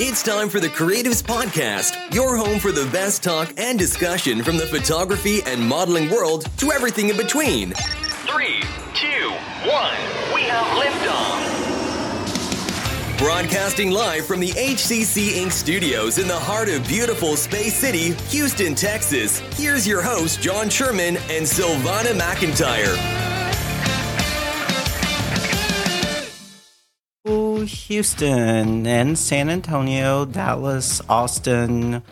It's time for the Creatives Podcast, your home for the best talk and discussion from the photography and modeling world to everything in between. Three, two, one. We have liftoff. Broadcasting live from the HCC Inc. studios in the heart of beautiful Space City, Houston, Texas. Here's your host, John Sherman and Sylvana McIntyre. Houston and San Antonio, Dallas, Austin,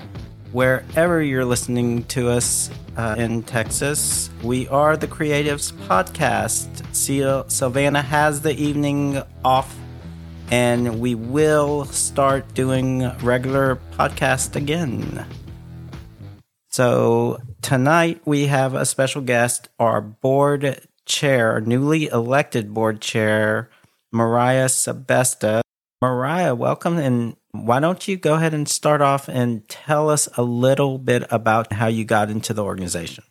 wherever you're listening to us uh, in Texas. We are the Creatives Podcast. Savannah has the evening off, and we will start doing regular podcast again. So tonight we have a special guest, our board chair, newly elected board chair, Mariah Sebesta. Mariah, welcome. And why don't you go ahead and start off and tell us a little bit about how you got into the organization?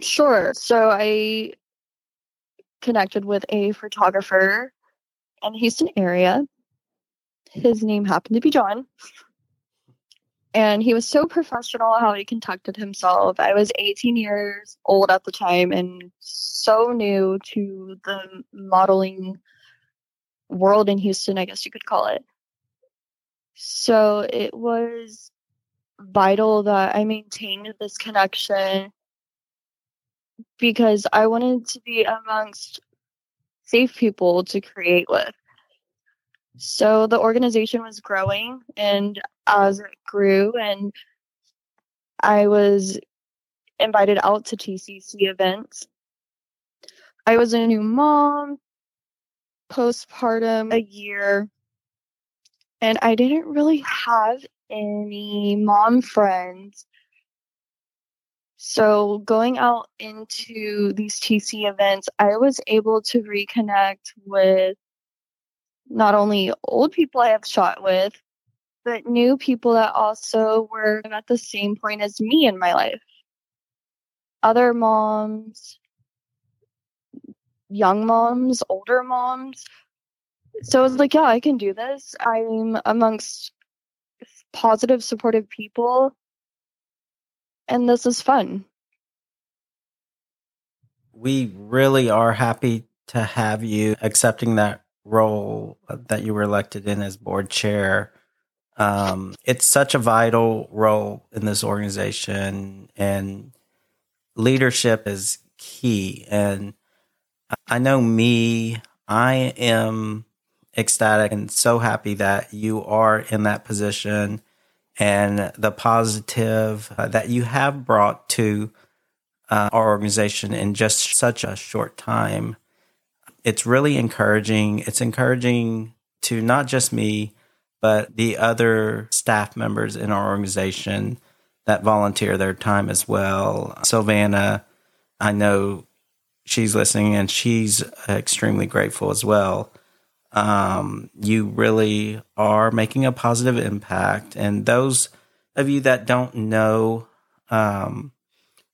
Sure. So I connected with a photographer in Houston area. His name happened to be John. And he was so professional how he conducted himself. I was 18 years old at the time and so new to the modeling world in Houston, I guess you could call it. So it was vital that I maintained this connection because I wanted to be amongst safe people to create with. So the organization was growing, and as it grew, and I was invited out to TCC events. I was a new mom, postpartum, a year, and I didn't really have any mom friends. So going out into these TC events, I was able to reconnect with not only old people I have shot with, but new people that also were at the same point as me in my life. Other moms, young moms, older moms. So I was like, yeah, I can do this. I'm amongst positive, supportive people, and this is fun. We really are happy to have you accepting that role that you were elected in as board chair. Um, it's such a vital role in this organization, and leadership is key. And I know me, I am ecstatic and so happy that you are in that position and the positive uh, that you have brought to uh, our organization in just such a short time. It's really encouraging. It's encouraging to not just me, but the other staff members in our organization that volunteer their time as well. Savannah, I know she's listening and she's extremely grateful as well. Um, you really are making a positive impact. And those of you that don't know um,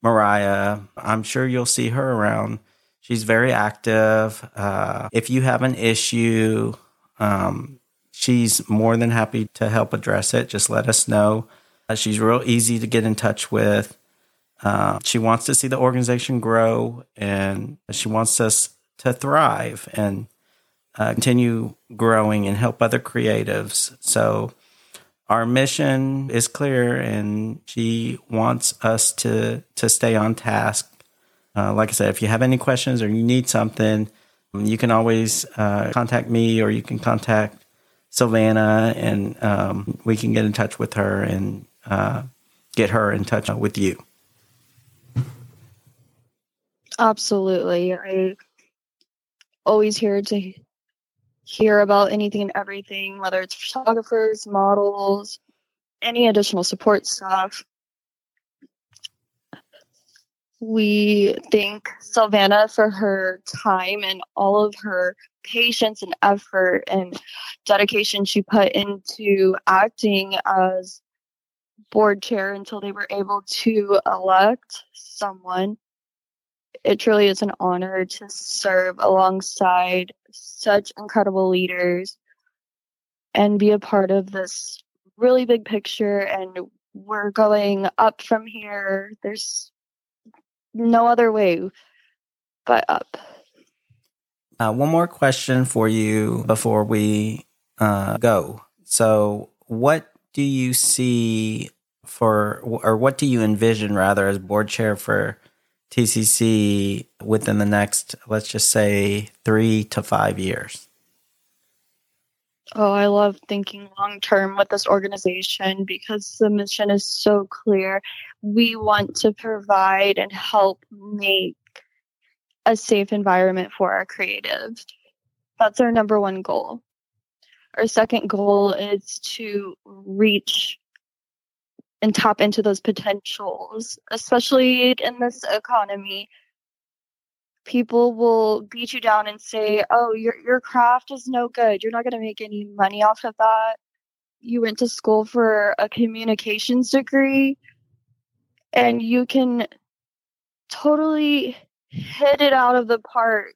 Mariah, I'm sure you'll see her around. She's very active. Uh, if you have an issue, um, she's more than happy to help address it. Just let us know. Uh, she's real easy to get in touch with. Uh, she wants to see the organization grow and she wants us to thrive and uh, continue growing and help other creatives. So our mission is clear and she wants us to, to stay on task. Uh, like I said, if you have any questions or you need something, you can always uh, contact me or you can contact Savannah and um, we can get in touch with her and uh, get her in touch with you. Absolutely. I always here to hear about anything and everything, whether it's photographers, models, any additional support staff. We thank Sylvana for her time and all of her patience and effort and dedication she put into acting as board chair until they were able to elect someone it truly is an honor to serve alongside such incredible leaders and be a part of this really big picture. And we're going up from here. There's no other way but up. Uh, one more question for you before we uh, go. So, what do you see for, or what do you envision rather as board chair for TCC within the next, let's just say, three to five years? Oh, I love thinking long term with this organization because the mission is so clear. We want to provide and help make a safe environment for our creatives. That's our number one goal. Our second goal is to reach and tap into those potentials, especially in this economy. People will beat you down and say, "Oh, your your craft is no good. You're not going to make any money off of that. You went to school for a communications degree and you can totally hit it out of the park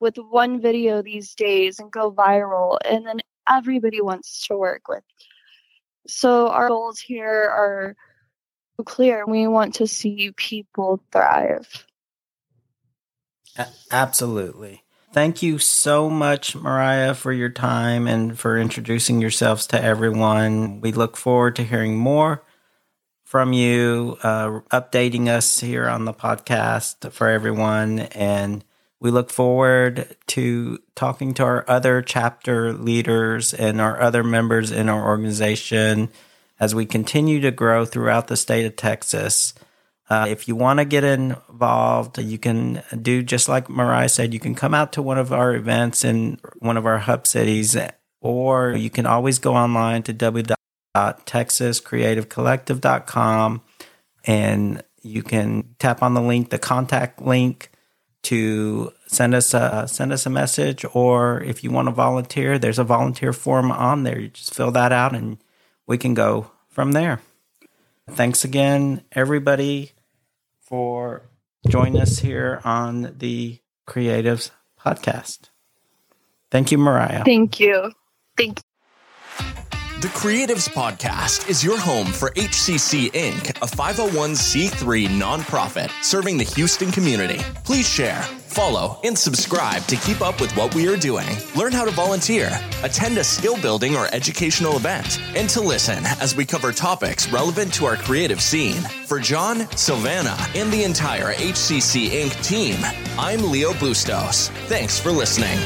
with one video these days and go viral and then everybody wants to work with so our goals here are clear we want to see people thrive A- absolutely thank you so much mariah for your time and for introducing yourselves to everyone we look forward to hearing more from you, uh, updating us here on the podcast for everyone. And we look forward to talking to our other chapter leaders and our other members in our organization as we continue to grow throughout the state of Texas. Uh, if you want to get involved, you can do just like Mariah said, you can come out to one of our events in one of our hub cities, or you can always go online to www texascreativecollective.com and you can tap on the link the contact link to send us a send us a message or if you want to volunteer there's a volunteer form on there. You just fill that out and we can go from there. Thanks again everybody for joining us here on the creatives podcast. Thank you mariah. Thank you. Thank you. The Creatives Podcast is your home for HCC Inc., a 501c3 nonprofit serving the Houston community. Please share, follow, and subscribe to keep up with what we are doing. Learn how to volunteer, attend a skill building or educational event, and to listen as we cover topics relevant to our creative scene. For John, Silvana, and the entire HCC Inc. team, I'm Leo Bustos. Thanks for listening.